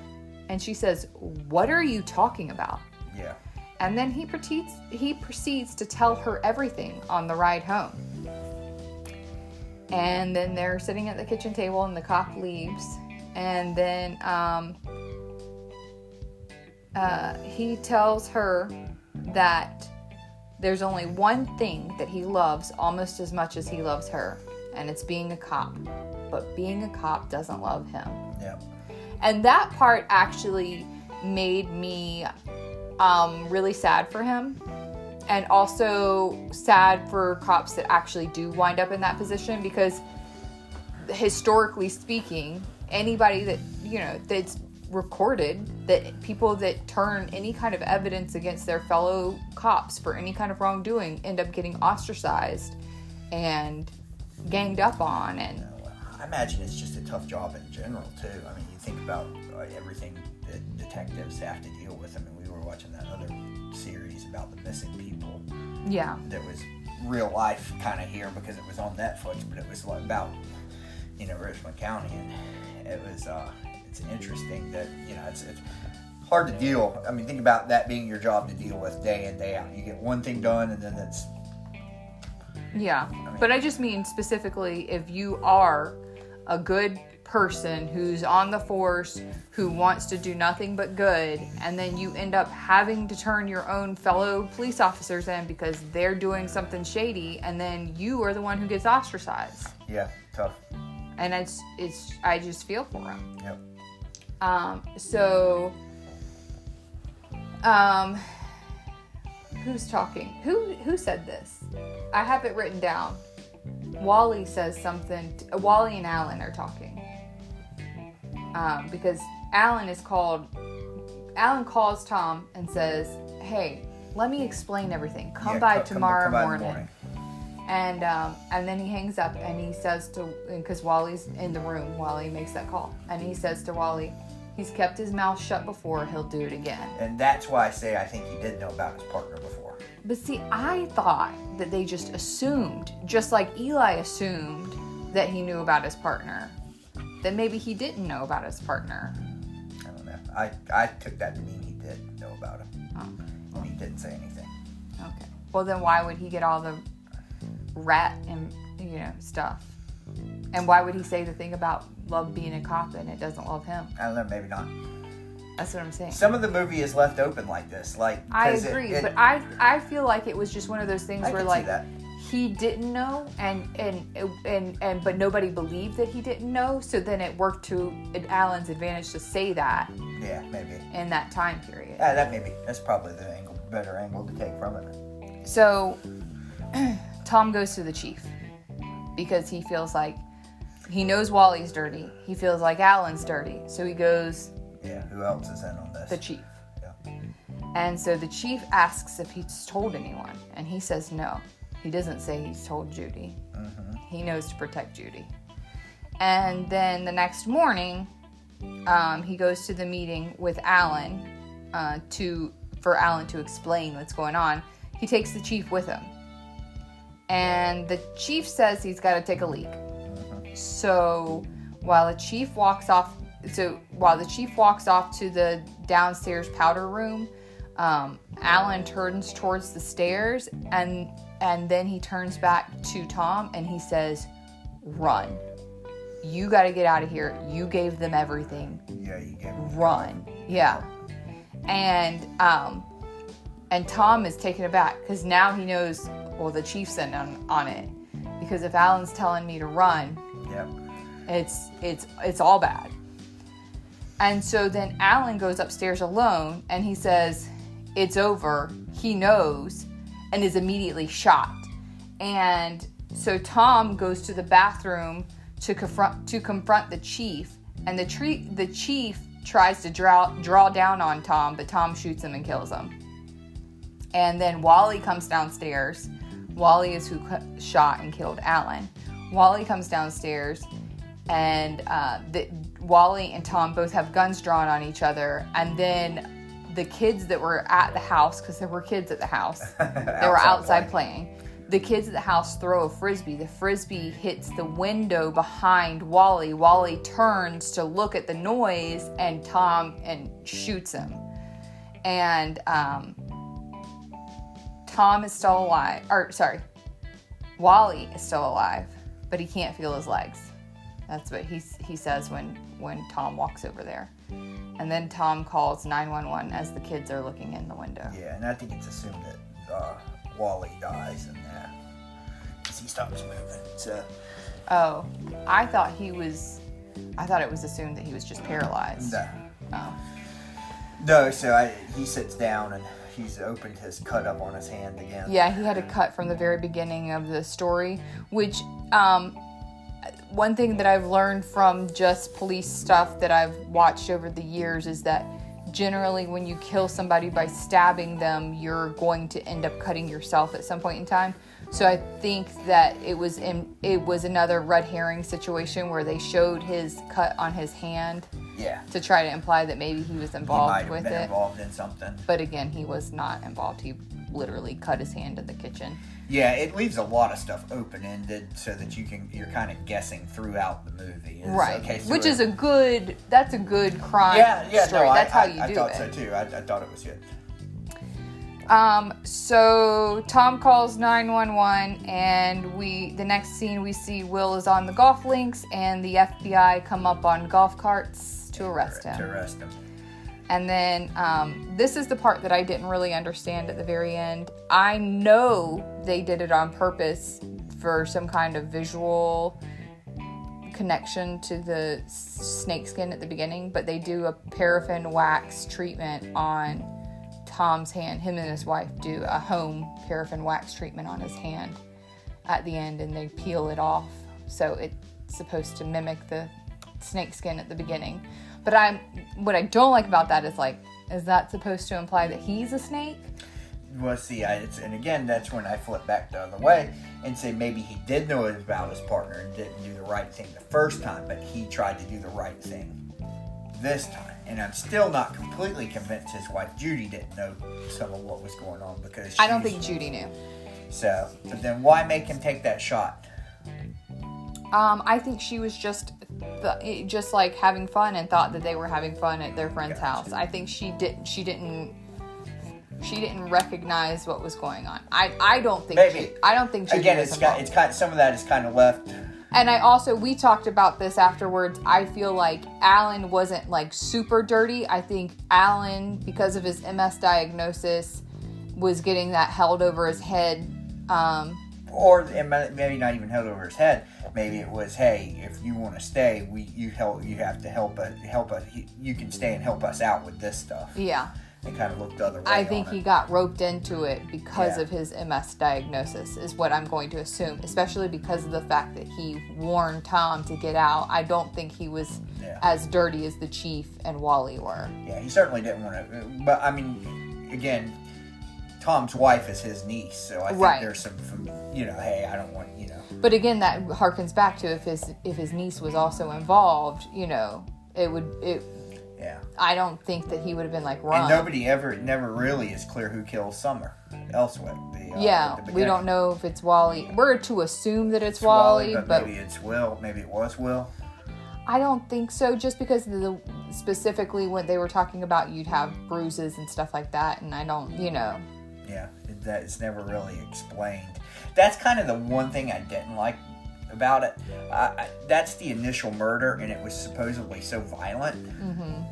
And she says, What are you talking about? Yeah. And then he proceeds he proceeds to tell her everything on the ride home. And then they're sitting at the kitchen table and the cop leaves. And then um, uh, he tells her that there's only one thing that he loves almost as much as he loves her, and it's being a cop. But being a cop doesn't love him. Yeah. And that part actually made me um, really sad for him. And also sad for cops that actually do wind up in that position because historically speaking, anybody that, you know, that's recorded that people that turn any kind of evidence against their fellow cops for any kind of wrongdoing end up getting ostracized and ganged up on and I imagine it's just a tough job in general too. I mean, you think about uh, everything that detectives have to deal with. I mean, we were watching that other series about the missing people yeah that was real life kind of here because it was on Netflix, but it was about you know Richmond County, and it was uh, it's interesting that you know it's, it's hard to deal. I mean, think about that being your job to deal with day in day out. You get one thing done, and then it's Yeah, but I just mean specifically if you are a good person who's on the force, who wants to do nothing but good, and then you end up having to turn your own fellow police officers in because they're doing something shady, and then you are the one who gets ostracized. yeah tough. And it's it's I just feel for them. Yep. Um, so, um, who's talking? Who who said this? I have it written down. Wally says something. t- Wally and Alan are talking um, because Alan is called. Alan calls Tom and says, "Hey, let me explain everything. Come Yeah, by come- tomorrow come by the morning." And um, and then he hangs up and he says to because Wally's in the room. Wally makes that call and he says to Wally, he's kept his mouth shut before. He'll do it again. And that's why I say I think he did know about his partner before. But see, I thought that they just assumed, just like Eli assumed that he knew about his partner, that maybe he didn't know about his partner. I don't know. I, I took that to mean he did know about him. Oh, And he didn't say anything. okay. Well, then why would he get all the rat and you know stuff? And why would he say the thing about love being a cop and it doesn't love him? I don't know, maybe not. That's what I'm saying. Some of the movie is left open like this. Like I agree, it- but I I feel like it was just one of those things I where like that. He didn't know and and and and but nobody believed that he didn't know, so then it worked to Alan's advantage to say that Yeah, maybe. in that time period. Yeah, that maybe. That's probably the angle, better angle to take from it. So <clears throat> Tom goes to the chief because he feels like he knows Wally's dirty. He feels like Alan's dirty, so he goes Yeah, who else is in on this? the chief. Yeah. And so the chief asks if he's told anyone, and he says no. He doesn't say he's told Judy. He knows to protect Judy. And then the next morning, um, he goes to the meeting with Alan uh, to for Alan to explain what's going on. He takes the chief with him, and the chief says he's got to take a leak. So while the chief walks off, so while the chief walks off to the downstairs powder room, um, Alan turns towards the stairs and and then he turns back to Tom and he says, "Run! You got to get out of here. You gave them everything. Yeah, you gave him. Run!" Yeah, and um, and Tom is taken aback because now he knows. Well, the chief's in on, on it because if Alan's telling me to run, Yep. it's it's it's all bad. And so then Alan goes upstairs alone and he says, It's over. He knows and is immediately shot. And so Tom goes to the bathroom to confront to confront the chief. And the tree the chief tries to draw draw down on Tom, but Tom shoots him and kills him. And then Wally comes downstairs. Wally is who shot and killed Alan. Wally comes downstairs, and uh, the, Wally and Tom both have guns drawn on each other. And then the kids that were at the house, because there were kids at the house, <laughs> they were outside playing. The kids at the house throw a frisbee. The frisbee hits the window behind Wally. Wally turns to look at the noise, and Tom and shoots him. And um, Tom is still alive. Or sorry, Wally is still alive, but he can't feel his legs. That's what he he says when when Tom walks over there. And then Tom calls 911 as the kids are looking in the window. Yeah, and I think it's assumed that uh, Wally dies in that because he stops moving. So Oh, I thought he was. I thought it was assumed that he was just paralyzed. no, Oh. no. So I, he sits down and he's opened his cut up on his hand again. Yeah, he had a cut from the very beginning of the story, which um, one thing that I've learned from just police stuff that I've watched over the years is that generally when you kill somebody by stabbing them, you're going to end up cutting yourself at some point in time. So I think that it was in it was another red herring situation where they showed his cut on his hand Yeah. to try to imply that maybe he was He involved have with it. involved in something. But again, he was not involved. He literally cut his hand in the kitchen. Yeah, it leaves a lot of stuff open ended so that you can you're kind of guessing throughout the movie. It's, right which it- is a good that's a good crime yeah yeah story no, that's I, how I, you I do thought it so too. I, I thought it was good. um so tom calls 911 and we the next scene we see will is on the golf links and the fbi come up on golf carts to arrest To arrest him. And then um, this is the part that i didn't really understand at the very end i know they did it on purpose for some kind of visual connection to the snakeskin at the beginning, but they do a paraffin wax treatment on Tom's hand. Him and his wife do a home paraffin wax treatment on his hand at the end, and they peel it off. So it's supposed to mimic the snakeskin at the beginning. But I'm what I don't like about that is like, is that supposed to imply that he's a snake? Well, see, I, it's, and again, that's when I flip back the other way and say maybe he did know about his partner and didn't do the right thing the first time, but he tried to do the right thing this time. And I'm still not completely convinced his wife Judy didn't know some of what was going on because I don't think Judy knew. so. But then why make him take that shot? Um, I think she was just the, just like having fun and thought that they were having fun at their friend's Gotcha. house. I think she did she didn't she didn't recognize what was going on. I I don't think Maybe. she, I don't think she Again, it's got, it's kind some of that is kind of left. And I also we talked about this afterwards. I feel like Alan wasn't like super dirty. I think Alan because of his MS diagnosis was getting that held over his head um or maybe not even held over his head. Maybe it was, hey, if you want to stay, we you help you have to help us help uh, us. You can stay and help us out with this stuff. yeah. And kind of looked the other way. I think he it. got roped into it because Yeah. of his MS diagnosis, is what I'm going to assume, especially because of the fact that he warned Tom to get out. I don't think he was Yeah. as dirty as the chief and Wally were. Yeah, he certainly didn't want to. But I mean, again, Tom's wife is his niece, so I think Right. there's some, you know, hey, I don't want, you know, But again, that harkens back to if his if his niece was also involved, you know, it would it. yeah. I don't think that he would have been like run. And nobody ever, never really is clear who kills Summer Elswick. The, uh, yeah, we don't know if it's Wally. We're to assume that it's, It's Wally, Wally, but, but maybe it's Will. Maybe it was Will. I don't think so. Just because the specifically when they were talking about you'd have bruises and stuff like that, and I don't, you know, Yeah, it, that it's never really explained. That's kind of the one thing I didn't like about it. I, I, that's the initial murder, and it was supposedly so violent. hmm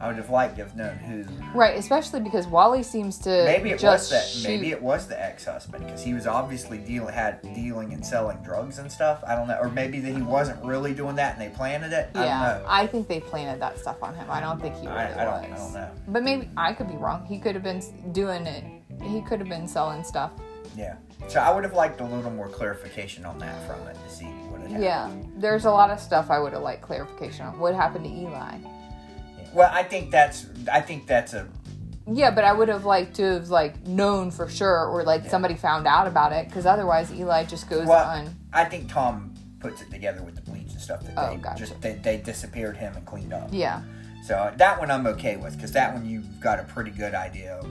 I would have liked to have known who. right? Especially because Wally seems to Maybe it just was that. shoot. Maybe it was the ex-husband because he was obviously deal had dealing and selling drugs and stuff. I don't know, or maybe that he wasn't really doing that and they planted it. I yeah, don't know. I think they planted that stuff on him. I don't think he really I, I was. don't. I don't know. But maybe I could be wrong. He could have been doing it. He could have been selling stuff. Yeah. So I would have liked a little more clarification on that from it to see what had happened. Yeah, there's a lot of stuff I would have liked clarification on. What happened to Eli? Well, I think that's I think that's a Yeah, but I would have liked to have like known for sure, or like somebody found out about it, because otherwise Eli just goes Well, on. I think Tom puts it together with the bleach and stuff that Oh, they gotcha. just they, they disappeared him and cleaned up. Yeah, So that one I'm okay with because that one you've got a pretty good idea of,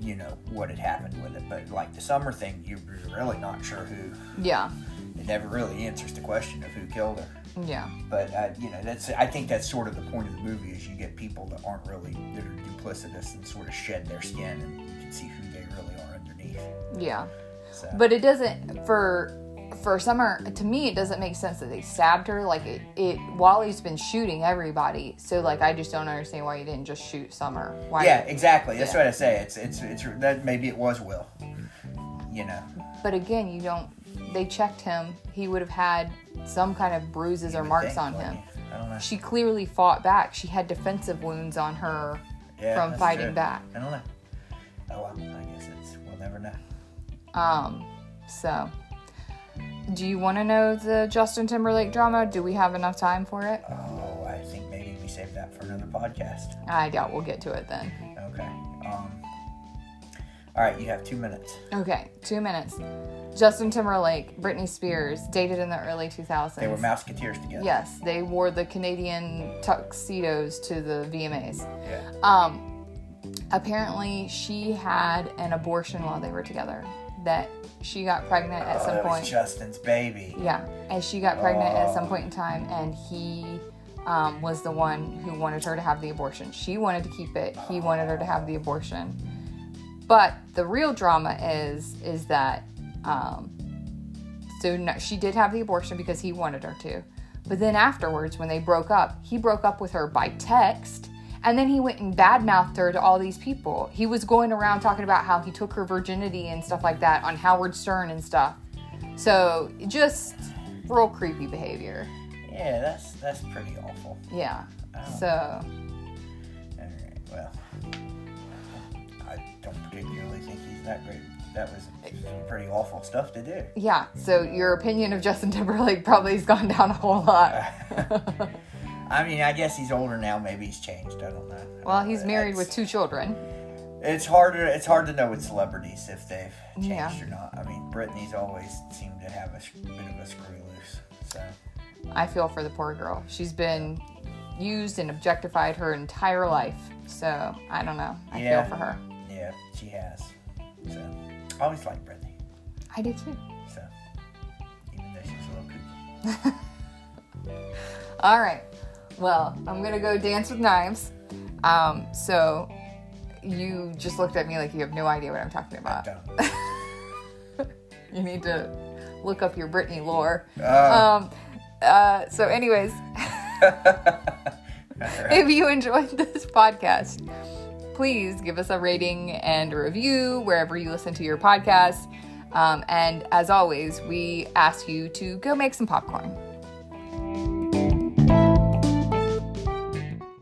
you know, what had happened with it. But like the summer thing, you're really not sure who. yeah, It never really answers the question of who killed her. yeah, But uh, you know, that's I think that's sort of the point of the movie is you get people that aren't really that are duplicitous and sort of shed their skin and you can see who they really are underneath. yeah. So But it doesn't for for Summer. To me, it doesn't make sense that they stabbed her. Like it, it Wally's been shooting everybody, so like I just don't understand why you didn't just shoot Summer. Why? yeah, exactly. That's Yeah. what I say. It's it's it's that maybe it was Will. You know, But again, you don't. They checked him. He would have had some kind of bruises or marks think, on him. you? I don't know. She clearly fought back. She had defensive wounds on her Yeah, from fighting true. back. I don't know. Oh well, I guess it's we'll never know. Um, so do you want to know the Justin Timberlake drama? Do we have enough time for it? Oh, I think maybe we save that for another podcast. I doubt we'll get to it then. Okay. Um. All right, you have two minutes. Okay, two minutes. Justin Timberlake, Britney Spears, dated in the early 2000s. They were Mouseketeers together. Yes, they wore the Canadian tuxedos to the VMAs. Yeah. Um, apparently, she had an abortion while they were together. That she got pregnant at oh, some that point. was Justin's baby. Yeah, and she got pregnant at some Oh. point in time, and he um, was the one who wanted her to have the abortion. She wanted to keep it. He wanted her to have the abortion. But the real drama is is that um, so no, she did have the abortion because he wanted her to. But then afterwards, when they broke up, he broke up with her by text. And then he went and badmouthed her to all these people. He was going around talking about how he took her virginity and stuff like that on Howard Stern and stuff. So just real creepy behavior. Yeah, that's that's pretty awful. Yeah. Oh. So All right. Well, I don't particularly think he's that great. That was some pretty awful stuff to do. yeah. So your opinion of Justin Timberlake probably has gone down a whole lot. <laughs> <laughs> I mean, I guess he's older now. Maybe he's changed. I don't know. well, he's married It's- with two children. It's harder. It's hard to know with celebrities if they've changed Yeah. or not. I mean, Britney's always seemed to have a bit of a screw loose. So I feel for the poor girl. She's been used and objectified her entire life. So I don't know. I Yeah. feel for her. yeah, she has. So I always liked Britney. I do too. So even though she's a little kooky. <laughs> All right. Well, I'm gonna go dance with knives. Um, so you just looked at me like you have no idea what I'm talking about. <laughs> You need to look up your Britney lore. Uh, Um, uh, so, anyways, <laughs> if you enjoyed <laughs> this podcast, please give us a rating and a review wherever you listen to your podcast. Um, and as always, we ask you to go make some popcorn.